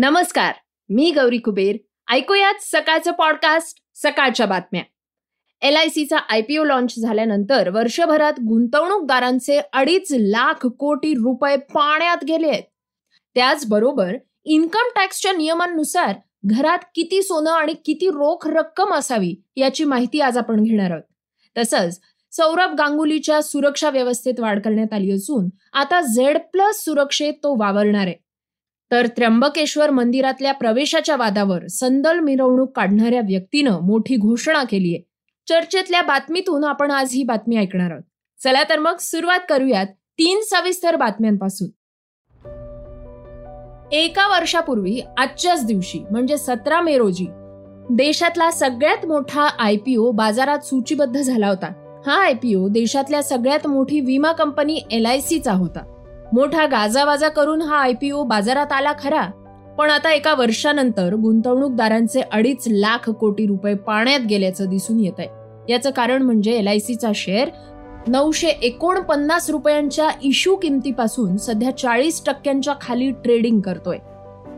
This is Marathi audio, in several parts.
नमस्कार मी गौरी कुबेर. ऐकूयात सकाळचं पॉडकास्ट सकाळच्या बातम्या. एल आय सीचा आयपीओ लॉन्च झाल्यानंतर वर्षभरात गुंतवणूकदारांचे अडीच लाख कोटी रुपये पाण्यात गेले आहेत. त्याचबरोबर इन्कम टॅक्सच्या नियमांनुसार घरात किती सोनं आणि किती रोख रक्कम असावी याची माहिती आज आपण घेणार आहोत. तसंच सौरभ गांगुलीच्या सुरक्षा व्यवस्थेत वाढ करण्यात आली असून आता झेड प्लस सुरक्षेत तो वावरणार आहे. तर त्र्यंबकेश्वर मंदिरातल्या प्रवेशाच्या वादावर संदल मिरवणूक काढणाऱ्या व्यक्तीनं मोठी घोषणा केली आहे. चर्चेतल्या बातमीतून आपण आज ही बातमी ऐकणार आहोत. चला तर मग सुरुवात करूयात तीन सविस्तर बातम्यांपासून. एका वर्षापूर्वी आजच्याच दिवशी म्हणजे सतरा मे रोजी देशातला सगळ्यात मोठा आयपीओ बाजारात सूचीबद्ध झाला होता. हा आयपीओ देशातल्या सगळ्यात मोठी विमा कंपनी एल आय सीचा होता. मोठा गाजावाजा करून हा आयपीओ बाजारात आला खरा. पण आता एका वर्षानंतर गुंतवणूकदारांचे अडीच लाख कोटी रुपये पाण्यात गेल्याचं दिसून येत आहे याचं कारण म्हणजे एल आय सीचा शेअर नऊशे एकोणपन्नास रुपयांच्या इशू किमतीपासून सध्या चाळीस टक्क्यांच्या खाली ट्रेडिंग करतोय.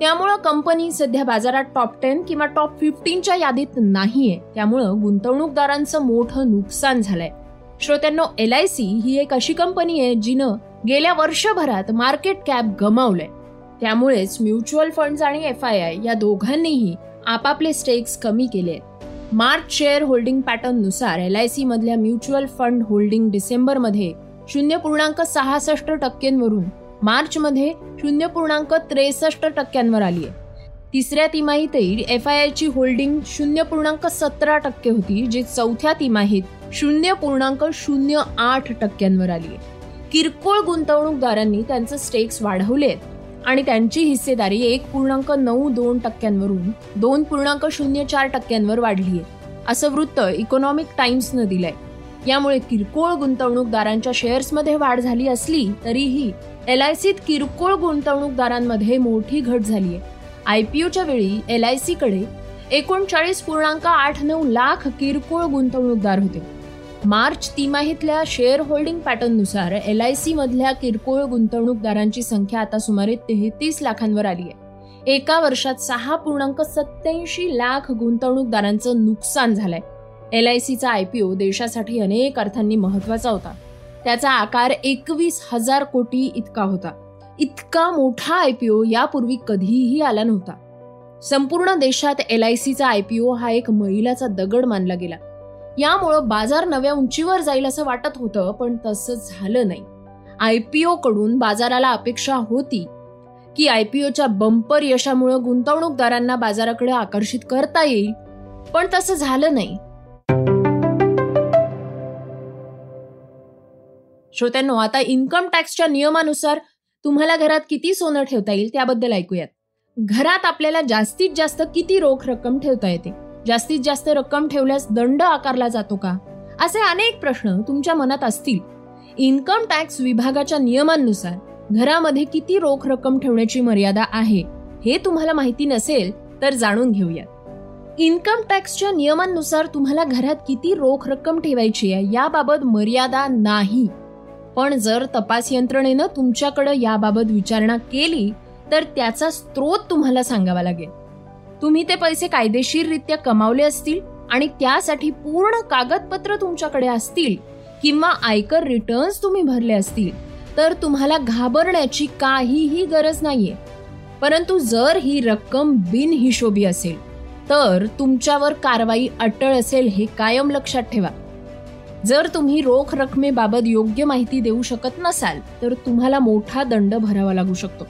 त्यामुळं कंपनी सध्या बाजारात टॉप टेन किंवा टॉप फिफ्टीनच्या यादीत नाहीये. त्यामुळं गुंतवणूकदारांचं मोठं नुकसान झालंय. श्रोत्यांनो एल आय सी ही एक अशी कंपनी आहे जिनं गेल्या वर्षभरात मार्केट कॅप गमावलंय. त्यामुळेच म्युच्युअल फंड्स आणि एफ आय आय या दोघांनीही आपापले स्टेक्स कमी केले मार्च शेअर होल्डिंग पॅटर्ननुसार एल आय सी मधल्या म्युच्युअल फंड होल्डिंग डिसेंबरमध्ये शून्य पूर्णांक सहासष्ट टक्क्यांवरून मार्चमध्ये शून्य पूर्णांक त्रेसष्ट टक्क्यांवर आली आहे तिसऱ्या तिमाहीतही एफ आय आयची होल्डिंग शून्य पूर्णांक सतरा टक्के होती जी चौथ्या तिमाहीत शून्य पूर्णांक शून्य आठ टक्क्यांवर आली आहे किरकोळ गुंतवणूकदारांनी त्यांचे स्टेक्स वाढवले आणि त्यांची हिस्सेदारी एक पूर्णांक नऊ दोन टक्क्यांवरून दोन पूर्णांक शून्य चार टक्क्यांवर वाढली आहे असं वृत्त इकॉनॉमिक टाइम्सनं दिलंय. यामुळे किरकोळ गुंतवणूकदारांच्या शेअर्समध्ये वाढ झाली असली तरीही एल आय सीत किरकोळ गुंतवणूकदारांमध्ये मोठी घट झाली आहे आय पी ओच्या वेळी एल आय सीकडे एकोणचाळीस पूर्णांक आठ नऊ लाख किरकोळ गुंतवणूकदार होते. मार्च तिमाहीतल्या शेअर होल्डिंग पॅटर्ननुसार एल आय सी मधल्या किरकोळ गुंतवणूकदारांची संख्या आता सुमारे तेहतीस लाखांवर आली आहे. एका वर्षात सहा पूर्णांक सत्याऐंशी लाख गुंतवणूकदारांचं नुकसान झालंय. एल आय सीचा आय पी ओ देशासाठी अनेक अर्थांनी महत्त्वाचा होता. त्याचा आकार एकवीस हजार कोटी इतका होता. इतका मोठा आय पी ओ यापूर्वी कधीही आला नव्हता. संपूर्ण देशात एल आय सीचा आय पी ओ हा एक मैलाचा दगड मानला गेला. यामुळं बाजार नव्या उंचीवर जाईल असं वाटत होतं पण तसं झालं नाही. आयपीओ कडून बाजाराला अपेक्षा होती की आयपीओच्या बंपर यशामुळे गुंतवणूकदारांना बाजाराकडे आकर्षित करता येईल पण तसं झालं नाही. श्रोत्यांनो आता इन्कम टॅक्सच्या नियमानुसार तुम्हाला घरात किती सोनं ठेवता येईल त्याबद्दल ऐकूयात. घरात आपल्याला जास्तीत जास्त किती रोख रक्कम ठेवता येते? जास्तीत जास्त रक्कम ठेवल्यास दंड आकारला जातो का? असे अनेक प्रश्न तुमच्या मनात असतील. इन्कम टॅक्स विभागाच्या नियमांनुसार घरामध्ये किती रोख रक्कम ठेवण्याची मर्यादा आहे हे तुम्हाला माहिती नसेल तर जाणून घेऊया इन्कम टॅक्सच्या नियमांनुसार तुम्हाला घरात किती रोख रक्कम ठेवायची आहे याबाबत मर्यादा नाही. पण जर तपास यंत्रणेनं तुमच्याकडं याबाबत विचारणा केली तर त्याचा स्रोत तुम्हाला सांगावा लागेल. तुम्ही ते पैसे कायदेशीररित्या कमावले असतील आणि त्यासाठी पूर्ण कागदपत्र तुमच्याकडे असतील किंवा आयकर रिटर्न्स तुम्ही भरले असतील तर तुम्हाला घाबरण्याची काहीही गरज नाहीये. परंतु जर ही रक्कम बिनहिशोबी असेल तर तुमच्यावर कारवाई अटळ असेल हे कायम लक्षात ठेवा. जर तुम्ही रोख रकमेबाबत योग्य माहिती देऊ शकत नसाल तर तुम्हाला मोठा दंड भरावा लागू शकतो.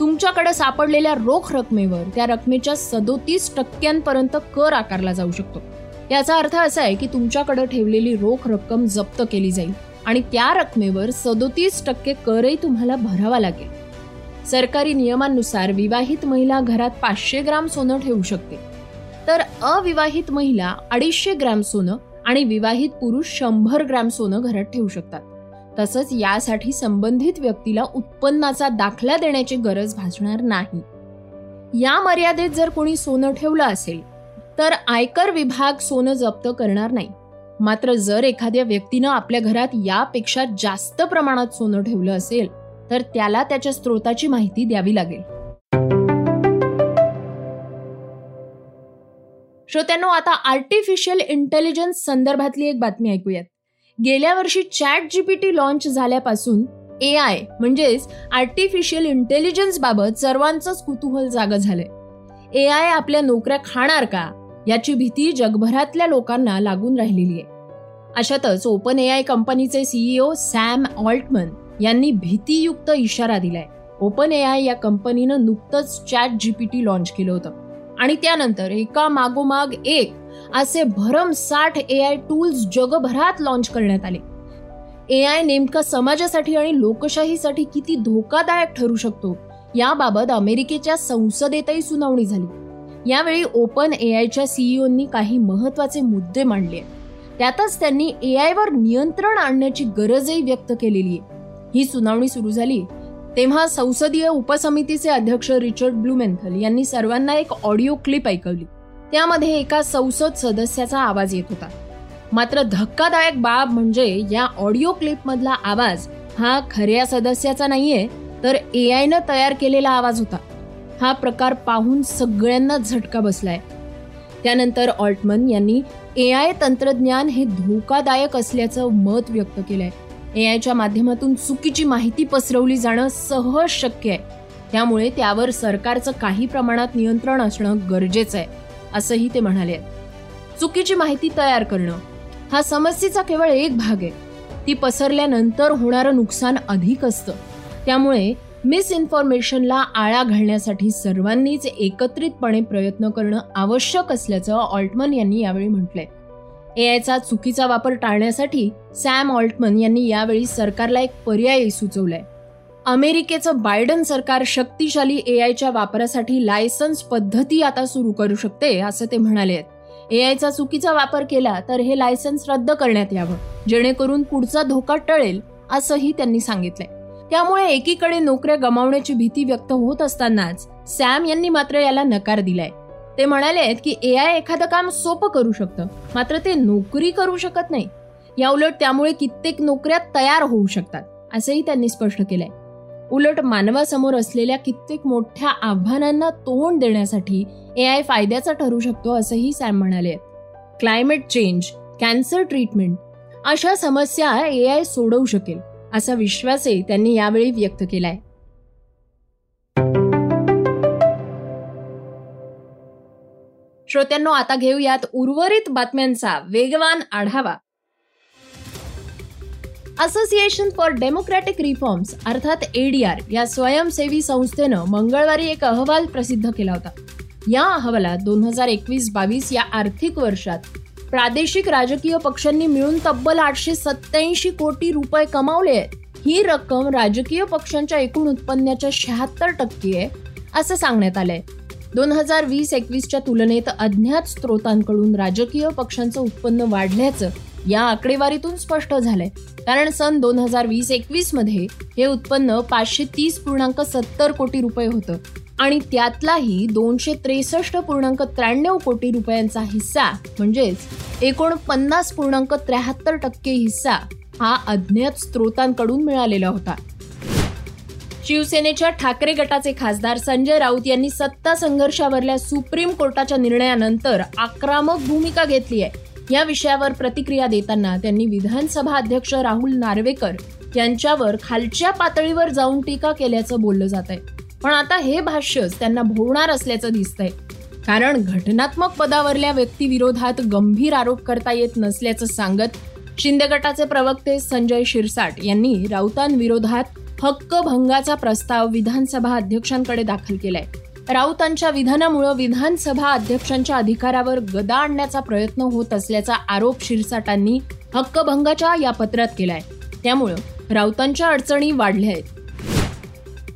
तुमच्याकडे सापडलेल्या रोख रकमेवर त्या रकमेच्या सदोतीस टक्क्यांपर्यंत कर आकारला जाऊ शकतो. याचा अर्थ असा आहे की तुमच्याकडे ठेवलेली रोख रक्कम जप्त केली जाईल आणि त्या रकमेवर सदोतीस टक्के करही तुम्हाला भरावा लागेल. सरकारी नियमांनुसार विवाहित महिला घरात पाचशे ग्राम सोनं ठेवू शकते. तर अविवाहित महिला अडीचशे ग्रॅम सोनं आणि विवाहित पुरुष शंभर ग्रॅम सोनं घरात ठेवू शकतात. तसंच यासाठी संबंधित व्यक्तीला उत्पन्नाचा दाखला देण्याची गरज भासणार नाही. या मर्यादेत जर कोणी सोनं ठेवलं असेल तर आयकर विभाग सोनं जप्त करणार नाही. मात्र जर एखाद्या व्यक्तीनं आपल्या घरात यापेक्षा जास्त प्रमाणात सोनं ठेवलं असेल तर त्याला त्याच्या स्रोताची माहिती द्यावी लागेल. श्रोत्यांनो आता आर्टिफिशियल इंटेलिजन्स संदर्भातली एक बातमी ऐकूयात. गेल्या वर्षी चॅट जीपीटी लॉन्च झाल्यापासून ए आय म्हणजेच आर्टिफिशियल इंटेलिजन्स बाबत सर्वांचंच कुतूहल जाग झालंय. ए आय आपल्या नोकऱ्या खाणार का? याची भीती जगभरातल्या लोकांना लागून राहिलेली आहे. अशातच ओपन ए आय कंपनीचे सीईओ सॅम ऑल्टमन यांनी भीतीयुक्त इशारा दिलाय. ओपन ए आय या कंपनीनं नुकतंच चॅट जीपीटी लॉन्च केलं होतं. आणि त्यानंतर एका मागोमाग एक असे भरमसाठ ए आय टूल्स जगभरात लॉन्च करण्यात आले. ए आय नेमका समाजासाठी आणि लोकशाहीसाठी किती धोकादायक ठरू शकतो याबाबत अमेरिकेच्या संसदेतही सुनावणी झाली. यावेळी ओपन ए आयच्या सीईओनी काही महत्त्वाचे मुद्दे मांडले. त्यातच त्यांनी ए आयवर नियंत्रण आणण्याची गरजही व्यक्त केलेली आहे. ही सुनावणी सुरू झाली तेव्हा संसदीय उपसमितीचे अध्यक्ष रिचर्ड ब्लूमेंथल यांनी सर्वांना एक ऑडिओ क्लिप ऐकवली. त्यामध्ये एका संसद सदस्याचा आवाज येत होता. मात्र धक्कादायक बाब म्हणजे या ऑडिओ क्लिपमधला आवाज हा खऱ्या सदस्याचा नाहीये तर ए आयनं तयार केलेला आवाज होता. हा प्रकार पाहून सगळ्यांना झटका बसलाय. त्यानंतर ऑल्टमन यांनी ए आय तंत्रज्ञान हे धोकादायक असल्याचं मत व्यक्त केलंय. ए आयच्या माध्यमातून चुकीची माहिती पसरवली जाणं सहज शक्य आहे. त्यामुळे त्यावर सरकारचं काही प्रमाणात नियंत्रण असणं गरजेचं आहे. असंही ते म्हणाले. चुकीची माहिती तयार करणं हा समस्येचा केवळ एक भाग आहे. ती पसरल्यानंतर होणारं नुकसान अधिक असतं. त्यामुळे मिसइन्फॉर्मेशनला आळा घालण्यासाठी सर्वांनीच एकत्रितपणे प्रयत्न करणं आवश्यक असल्याचं ऑल्टमन यांनी यावेळी म्हटलंय. एआयचा चुकीचा वापर टाळण्यासाठी सॅम ऑल्टमन यांनी यावेळी सरकारला एक पर्याय सुचवलाय. अमेरिकेचं बायडन सरकार शक्तिशाली एआयच्या वापरासाठी लायसन्स पद्धती आता सुरू करू शकते असं ते म्हणाले आहेत. एआयचा चुकीचा वापर केला तर हे लायसन्स रद्द करण्यात यावं जेणेकरून पुढचा धोका टळेल असंही त्यांनी सांगितलंय. त्यामुळे एकीकडे नोकऱ्या गमावण्याची भीती व्यक्त होत असतानाच सॅम यांनी मात्र याला नकार दिलाय. ते म्हणाले आहेत की ए आय एखादं काम सोपं करू शकतं मात्र ते नोकरी करू शकत नाही. याउलट त्यामुळे कित्येक नोकऱ्या तयार होऊ शकतात असंही त्यांनी स्पष्ट केलंय. उलट मानवासमोर असलेल्या कित्येक मोठ्या आव्हानांना तोंड देण्यासाठी ए आय फायद्याचा ठरू शकतो असंही सॅम म्हणाले. क्लायमेट चेंज कॅन्सर ट्रीटमेंट अशा समस्या ए आय सोडवू शकेल असा विश्वासही त्यांनी यावेळी व्यक्त केलाय. श्रोत्यांनो आता घेऊयात उर्वरित बातम्यांचा वेगवान आढावा. असोसिएशन फॉर डेमोक्रॅटिक रिफॉर्म्स अर्थात एडीआर या स्वयंसेवी संस्थेनं मंगळवारी एक अहवाल प्रसिद्ध केला होता. या अहवालात दोन हजार एकवीस बावीस या आर्थिक वर्षात प्रादेशिक राजकीय पक्षांनी मिळून तब्बल आठशे सत्याऐंशी कोटी रुपये कमावले आहेत. ही रक्कम राजकीय पक्षांच्या एकूण उत्पन्नाच्या शहात्तर टक्के आहे असं सांगण्यात आलंय. दोन हजार वीस एकवीसच्या तुलनेत अज्ञात स्रोतांकडून राजकीय पक्षांचं उत्पन्न वाढल्याचं या आकडेवारीतून स्पष्ट झालंय. कारण सन दोन हजार वीस एकवीसमध्ये हे उत्पन्न पाचशे तीस पूर्णांक सत्तर कोटी रुपये होतं. आणि त्यातलाही दोनशे त्रेसष्ट पूर्णांक त्र्याण्णव कोटी रुपयांचा हिस्सा म्हणजेच एकोणपन्नास पूर्णांक त्र्याहत्तर टक्के हिस्सा हा अज्ञात स्रोतांकडून मिळालेला होता. शिवसेनेच्या ठाकरे गटाचे खासदार संजय राऊत यांनी सत्ता संघर्षावरल्या सुप्रीम कोर्टाच्या निर्णयानंतर आक्रमक भूमिका घेतली आहे. या विषयावर प्रतिक्रिया देताना त्यांनी विधानसभा अध्यक्ष राहुल नार्वेकर यांच्यावर खालच्या पातळीवर जाऊन टीका केल्याचं बोललं जात आहे. पण आता हे भाष्यच त्यांना भोवणार असल्याचं दिसतंय. कारण घटनात्मक पदावरल्या व्यक्तीविरोधात गंभीर आरोप करता येत नसल्याचं सांगत शिंदे गटाचे प्रवक्ते संजय शिरसाट यांनी राऊतांविरोधात हक्कभंगाचा प्रस्ताव विधानसभा अध्यक्षांकडे दाखल केलाय. राऊतांच्या विधानामुळं विधानसभा अध्यक्षांच्या अधिकारावर गदा आणण्याचा प्रयत्न होत असल्याचा आरोप शिरसाटांनी हक्कभंगाच्या या पत्रात केलाय. त्यामुळं राऊतांच्या अडचणी वाढल्या आहेत.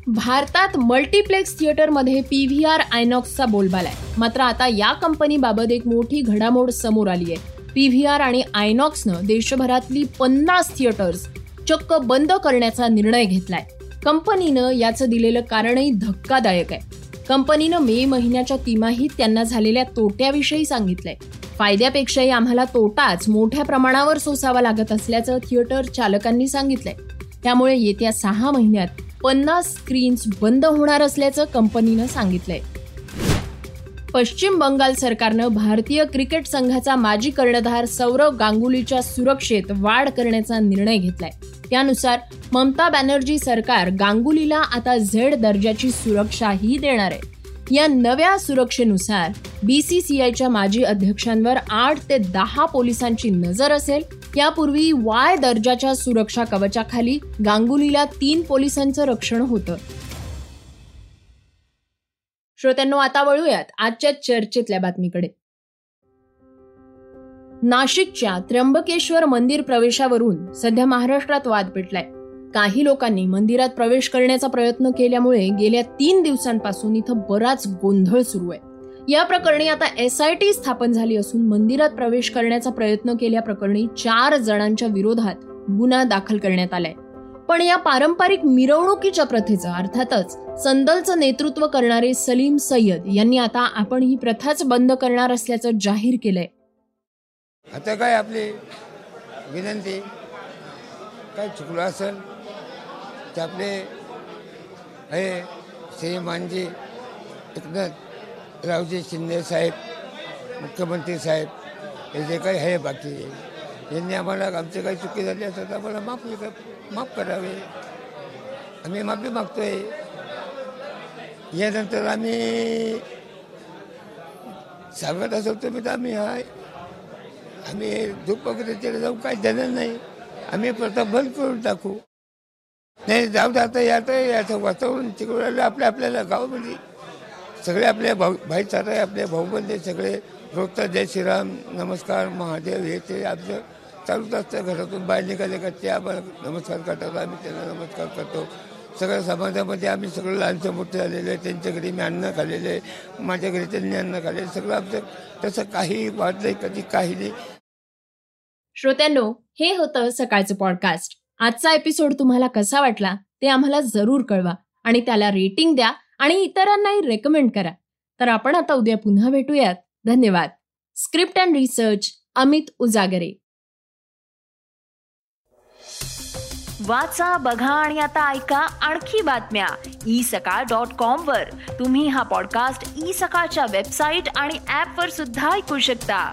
भारतात मल्टिप्लेक्स थिएटरमध्ये पी व्ही आर आयनॉक्सचा बोलबाला आहे. मात्र आता या कंपनीबाबत एक मोठी घडामोड समोर आली आहे. पी व्ही आर आणि आयनॉक्सनं देशभरातली पन्नास थिएटर्स चक्क बंद करण्याचा निर्णय घेतलाय. कंपनीनं याचं दिलेलं कारणही धक्कादायक आहे. कंपनीनं मे महिन्याच्या तिमाहीत त्यांना झालेल्या तोट्याविषयी सांगितलंय. फायद्यापेक्षाही आम्हाला तोटाच मोठ्या प्रमाणावर सोसावा लागत असल्याचं थिएटर चालकांनी सांगितलंय. त्यामुळे येत्या सहा महिन्यात पन्नास स्क्रीन्स बंद होणार असल्याचं कंपनीनं सांगितलंय. पश्चिम बंगाल सरकारनं भारतीय क्रिकेट संघाचा माजी कर्णधार सौरव गांगुलीच्या सुरक्षेत वाढ करण्याचा निर्णय घेतलाय. त्यानुसार ममता बॅनर्जी सरकार गांगुलीला आता झेड दर्जाची सुरक्षाही देणार आहे. या नव्या सुरक्षेनुसार बीसीसीआयच्या माजी अध्यक्षांवर आठ ते दहा पोलिसांची नजर असेल. यापूर्वी वाय दर्जाच्या सुरक्षा कवचाखाली गांगुलीला तीन पोलिसांचं रक्षण होतं. श्रोत्यांनो आता वळूयात आजच्या चर्चेतल्या बातमीकडे. नाशिकच्या त्र्यंबकेश्वर मंदिर प्रवेशावरून सध्या महाराष्ट्रात वाद पेटलाय. काही लोकांनी मंदिरात प्रवेश करण्याचा प्रयत्न केल्यामुळे गेल्या तीन दिवसांपासून इथं बराच गोंधळ सुरू आहे. या प्रकरणी आता एस आय टी स्थापन झाली असून मंदिरात प्रवेश करण्याचा प्रयत्न केल्याप्रकरणी चार जणांच्या विरोधात गुन्हा दाखल करण्यात आलाय. पण या पारंपरिक मिरवणुकीच्या प्रथेचं अर्थातच संदलचं नेतृत्व करणारे सलीम सय्यद यांनी आता आपण ही प्रथाच बंद करणार असल्याचं जाहीर केलंय. आता काय आपली विनंती? काय चुकलं असेल? ते आपले हे श्री मानजी एकनाथ रावजी शिंदे साहेब मुख्यमंत्री साहेब हे जे काही आहे बाकी यांनी आम्हाला आमचे काही चुकी झाली असेल तर आम्हाला माफ माफ करावे. आम्ही माफी मागतोय. यानंतर आम्ही सांगत असेल तर आम्ही हाय. आम्ही धूप वगैरे तिला जाऊ काही देणार नाही. आम्ही प्रथा बंद करून टाकू. नाही जाऊ जाता आता याचं याचं वातावरण तिकडे आपल्या आपल्याला गावामध्ये. सगळे आपल्या भाऊ भाईचारा आहे आपले भाऊबंदे सगळे रोजचा जय श्रीराम नमस्कार महादेव हे ते आपलं चालूच असतं घरातून बाहेर निघाले का ते आम्हाला नमस्कार करतात आम्ही त्यांना नमस्कार करतो. सगळ्या समाजामध्ये आम्ही सगळं लहानचं मोठे झालेलं आहे त्यांच्या घरी मी अन्न खाल्लेलं आहे माझ्या घरी त्यांनी अन्न खाल्लेलं सगळं आमचं तसं काही वाटलंय कधी काही नाही. श्रोत्यांनो हे होतं सकाळचं पॉडकास्ट आजचा एपिसोड तुम्हाला कसा वाटला ते आम्हाला जरूर कळवा आणि त्याला रेटिंग द्या आणि इतरांनाही रेकमेंड करा. तर आपण आता उद्या पुन्हा भेटूयात. धन्यवाद. Script and research Amit Ujagare. वाचा बघा आणि आता ऐका आणखी बातम्या. ई सकाळ डॉट कॉम वर. तुम्ही हा पॉडकास्ट ई e सकाळच्या वेबसाईट आणि ऍप वर सुद्धा ऐकू शकता.